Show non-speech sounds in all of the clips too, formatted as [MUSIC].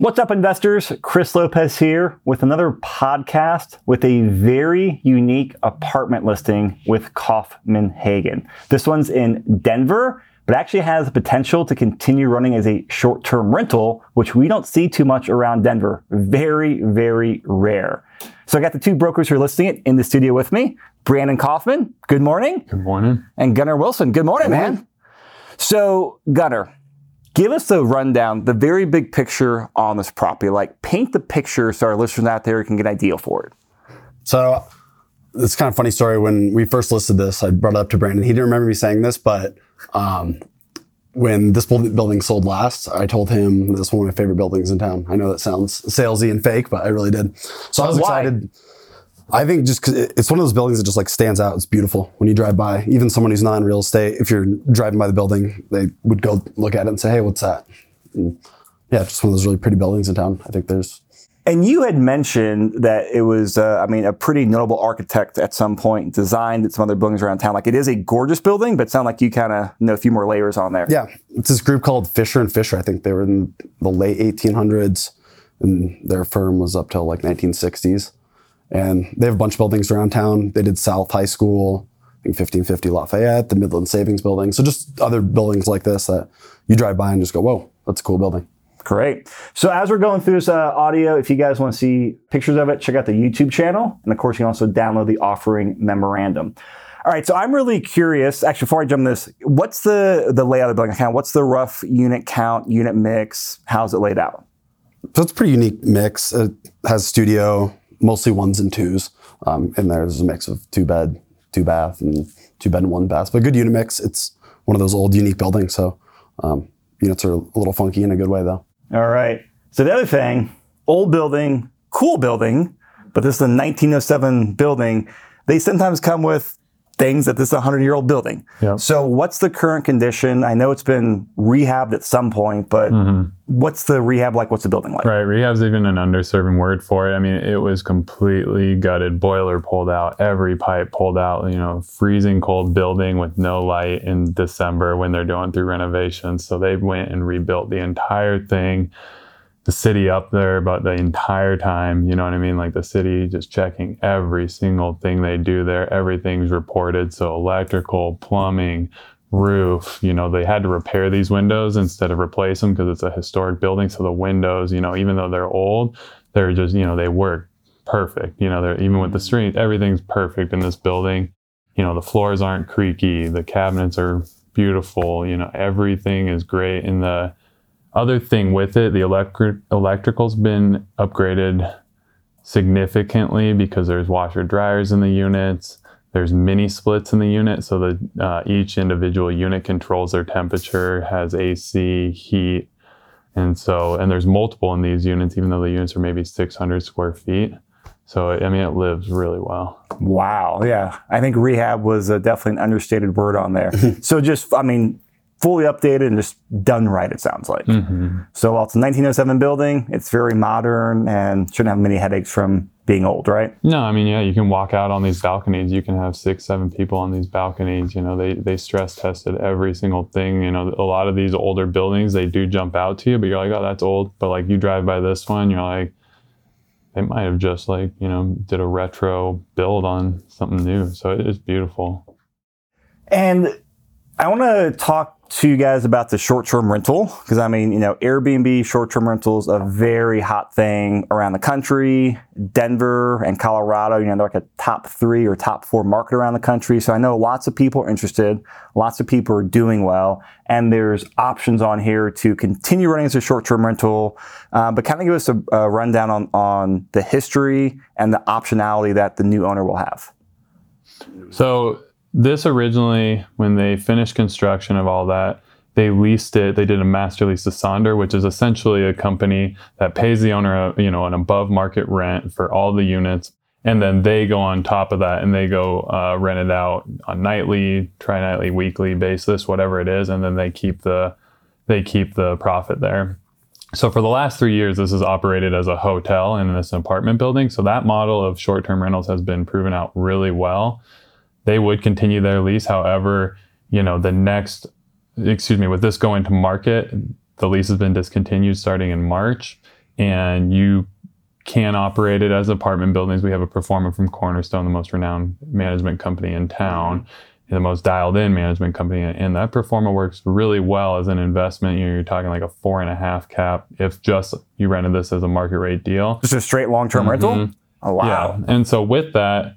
What's up, investors? Chris Lopez here with another podcast with a very unique apartment listing with Kaufman Hagan. This one's in Denver, but actually has the potential to continue running as a short term rental, which we don't see too much around Denver. Very, very rare. So I got the two brokers who are listing it in the studio with me Brandon Kaufman, good morning. Good morning. And Gunnar Wilson, good morning, good morning. man. So, Gunnar, Give us the rundown, the very big picture on this property. Like, paint the picture so our listeners out there can get an idea for it. So, it's kind of funny story. When we first listed this, I brought it up to Brandon. He didn't remember me saying this, but um, when this building sold last, I told him this is one of my favorite buildings in town. I know that sounds salesy and fake, but I really did. So I was Why? excited. I think just because it's one of those buildings that just like stands out. It's beautiful when you drive by. Even someone who's not in real estate, if you're driving by the building, they would go look at it and say, "Hey, what's that?" And yeah, just one of those really pretty buildings in town. I think there's. And you had mentioned that it was, uh, I mean, a pretty notable architect at some point designed some other buildings around town. Like it is a gorgeous building, but it sounds like you kind of know a few more layers on there. Yeah, it's this group called Fisher and Fisher. I think they were in the late 1800s, and their firm was up till like 1960s. And they have a bunch of buildings around town. They did South High School, I think 1550 Lafayette, the Midland Savings Building. So just other buildings like this that you drive by and just go, whoa, that's a cool building. Great. So as we're going through this uh, audio, if you guys want to see pictures of it, check out the YouTube channel. And of course, you can also download the offering memorandum. All right, so I'm really curious. Actually, before I jump this, what's the the layout of the building? Kind of what's the rough unit count, unit mix? How's it laid out? So it's a pretty unique mix. It has studio, mostly ones and twos. Um, and there's a mix of two bed, two bath, and two bed and one bath. But good unit mix. It's one of those old unique buildings, so um, units are a little funky in a good way, though. All right. So the other thing, old building, cool building, but this is a 1907 building. They sometimes come with things that this is a 100 year old building. Yep. So, what's the current condition? I know it's been rehabbed at some point, but mm-hmm. what's the rehab like? What's the building like? Right. Rehab's even an underserving word for it. I mean, it was completely gutted, boiler pulled out, every pipe pulled out, you know, freezing cold building with no light in December when they're going through renovations. So, they went and rebuilt the entire thing the city up there about the entire time. You know what I mean? Like the city just checking every single thing they do there. Everything's reported. So electrical, plumbing, roof, you know, they had to repair these windows instead of replace them because it's a historic building. So the windows, you know, even though they're old, they're just, you know, they work perfect. You know, they're even with the mm-hmm. street, everything's perfect in this building. You know, the floors aren't creaky, the cabinets are beautiful, you know, everything is great in the other thing with it, the electric electrical's been upgraded significantly because there's washer dryers in the units. There's mini splits in the unit, so that uh, each individual unit controls their temperature, has AC, heat, and so and there's multiple in these units, even though the units are maybe 600 square feet. So I mean, it lives really well. Wow, yeah, I think rehab was uh, definitely an understated word on there. [LAUGHS] so just, I mean, fully updated and just done right, it sounds like. Mm-hmm. So while it's a 1907 building, it's very modern and shouldn't have many headaches from being old, right? No, I mean, yeah, you can walk out on these balconies. You can have six, seven people on these balconies. You know, they, they stress tested every single thing. You know, a lot of these older buildings, they do jump out to you, but you're like, oh, that's old. But like you drive by this one, you're like, they might have just like, you know, did a retro build on something new. So it is beautiful. And I want to talk to you guys about the short-term rental because I mean, you know, Airbnb short-term rentals a very hot thing around the country. Denver and Colorado, you know, they're like a top three or top four market around the country. So I know lots of people are interested, lots of people are doing well, and there's options on here to continue running as a short-term rental. Uh, but kind of give us a, a rundown on on the history and the optionality that the new owner will have. So this originally, when they finished construction of all that, they leased it. They did a master lease to Sonder, which is essentially a company that pays the owner, a, you know, an above market rent for all the units, and then they go on top of that and they go uh, rent it out on nightly, tri-nightly, weekly basis, whatever it is, and then they keep the they keep the profit there. So for the last three years, this is operated as a hotel in this apartment building. So that model of short-term rentals has been proven out really well they would continue their lease. However, you know, the next, excuse me, with this going to market, the lease has been discontinued starting in March. and you can operate it as apartment buildings. We have a pro forma from Cornerstone, the most renowned management company in town, mm-hmm. the most dialed in management company. And that pro forma works really well as an investment. You know, you're talking like a four and a half cap if just you rented this as a market rate deal. Just a straight long term mm-hmm. rental? Oh, wow. Yeah. And so with that,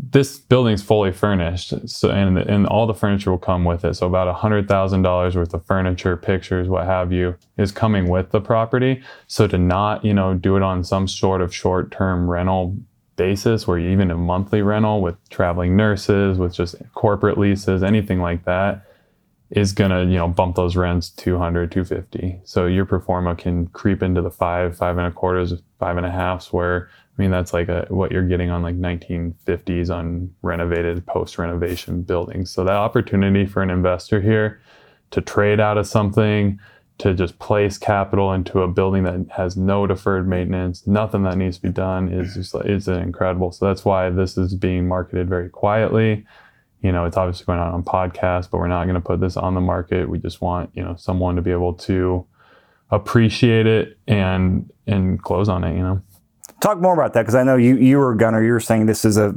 this building's fully furnished, so and and all the furniture will come with it. So about a hundred thousand dollars worth of furniture, pictures, what have you, is coming with the property. So to not, you know, do it on some sort of short-term rental basis, where even a monthly rental with traveling nurses, with just corporate leases, anything like that, is gonna, you know, bump those rents 200, 250. So your pro forma can creep into the five, five and a quarters, five and a halfs, where I mean, that's like a, what you're getting on like 1950s on renovated post renovation buildings. So that opportunity for an investor here to trade out of something, to just place capital into a building that has no deferred maintenance, nothing that needs to be done is just is incredible. So that's why this is being marketed very quietly. You know, it's obviously going on on podcasts, but we're not going to put this on the market. We just want, you know, someone to be able to appreciate it and and close on it, you know. Talk more about that because I know you you were Gunner. You were saying this is a,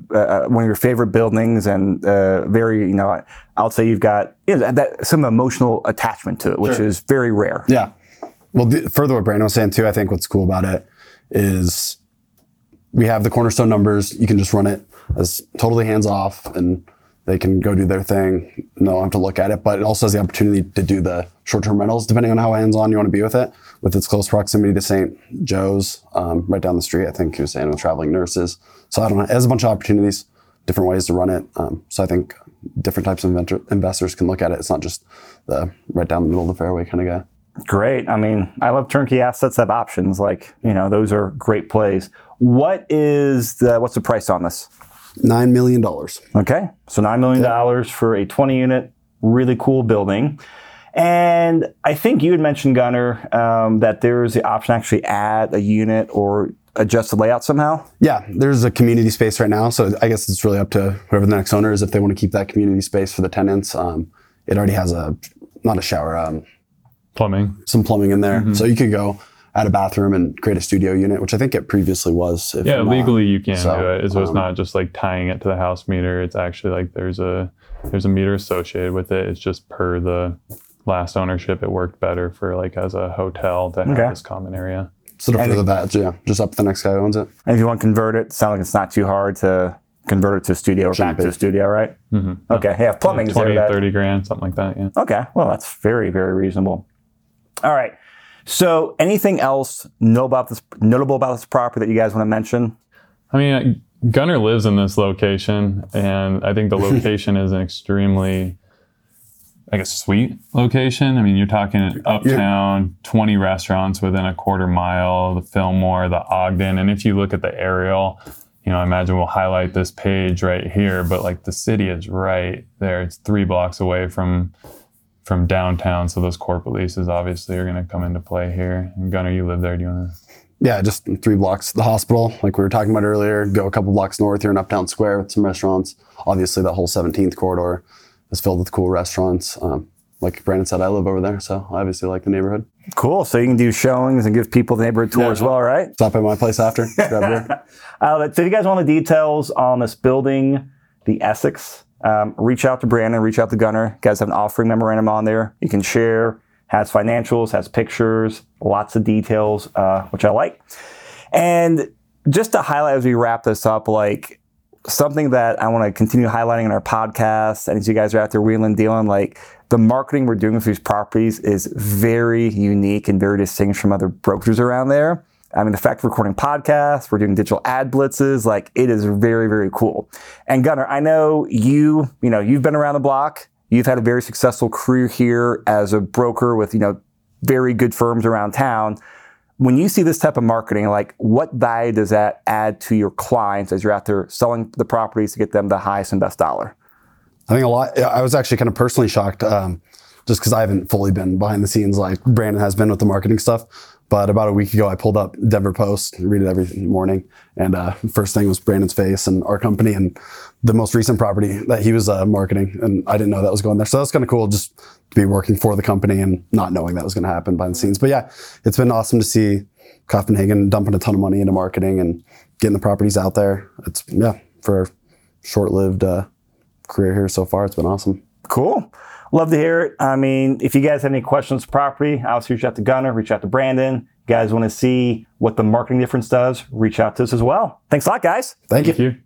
one of your favorite buildings and uh, very you know I'll say you've got you know, that some emotional attachment to it, which Sure. is very rare. Yeah. Well, the, further what Brandon was saying too, I think what's cool about it is we have the cornerstone numbers. You can just run it as totally hands off and they can go do their thing. No, have to look at it, but it also has the opportunity to do the short term rentals depending on how hands on you want to be with it. With its close proximity to St. Joe's, um, right down the street, I think was saying with traveling nurses. So I don't know. It has a bunch of opportunities, different ways to run it. Um, so I think different types of inventor- investors can look at it. It's not just the right down the middle of the fairway kind of guy. Great. I mean, I love turnkey assets that have options. Like you know, those are great plays. What is the what's the price on this? Nine million dollars. Okay, so nine million dollars for a twenty unit, really cool building. And I think you had mentioned Gunner um, that there's the option to actually add a unit or adjust the layout somehow. Yeah, there's a community space right now, so I guess it's really up to whoever the next owner is if they want to keep that community space for the tenants. Um, it already has a not a shower, um, Plumbing. some plumbing in there, Mm-hmm. so you could go add a bathroom and create a studio unit, which I think it previously was. If Yeah, I'm not- legally you can So, do it. So it's um, not just like tying it to the house meter. It's actually like there's a there's a meter associated with it. It's just per the last ownership. It worked better for like as a hotel to have Okay. this common area. So to the that, yeah, just up to the next guy who owns it. And if you want to convert it, sounds like it's not too hard to convert it to a studio or back Shouldn't to be. a studio, right? Mm-hmm. Okay, yeah, plumbing is 20, there. 30 grand, something like that. Yeah. Okay, well, that's very, very reasonable. All right. So, anything else notable about this, notable about this property that you guys want to mention? I mean, uh, Gunner lives in this location, and I think the [LAUGHS] location is an extremely, I guess, sweet location. I mean, you're talking uptown, 20 restaurants within a quarter mile, the Fillmore, the Ogden. And if you look at the aerial, you know, I imagine we'll highlight this page right here, but like the city is right there. It's three blocks away from from downtown. So those corporate leases obviously are going to come into play here. And Gunner, you live there. Do you want to? Yeah, just three blocks. The hospital, like we were talking about earlier, go a couple blocks north here in Uptown Square with some restaurants. Obviously, that whole 17th corridor is filled with cool restaurants. Um, like Brandon said, I live over there, so I obviously like the neighborhood. Cool. So, you can do showings and give people the neighborhood tour Yeah. as well, right? Stop at my place after. grab a beer. [LAUGHS] Uh, so, if you guys want the details on this building, the Essex, um, reach out to Brandon, reach out to Gunner. You guys have an offering memorandum on there. You can share, has financials, has pictures, lots of details, uh, which I like. And just to highlight as we wrap this up, like something that I want to continue highlighting in our podcast, and as you guys are out there wheeling dealing, like the marketing we're doing with these properties is very unique and very distinct from other brokers around there. I mean, the fact recording podcasts, we're doing digital ad blitzes, like it is very, very cool. And Gunnar, I know you, you know, you've been around the block. You've had a very successful career here as a broker with, you know, very good firms around town. When you see this type of marketing, like what value does that add to your clients as you're out there selling the properties to get them the highest and best dollar? I think a lot. I was actually kind of personally shocked, um, just because I haven't fully been behind the scenes like Brandon has been with the marketing stuff. But about a week ago, I pulled up Denver Post, read it every morning, and uh, first thing was Brandon's face and our company and the most recent property that he was uh, marketing, and I didn't know that was going there. So that's kind of cool, just to be working for the company and not knowing that was going to happen behind the scenes. But yeah, it's been awesome to see Kaufman Hagan, dumping a ton of money into marketing and getting the properties out there. It's yeah, for a short-lived uh, career here so far, it's been awesome. Cool. Love to hear it. I mean, if you guys have any questions property, obviously reach out to Gunner, reach out to Brandon. You guys want to see what the marketing difference does, reach out to us as well. Thanks a lot, guys. Thank you. Thank you.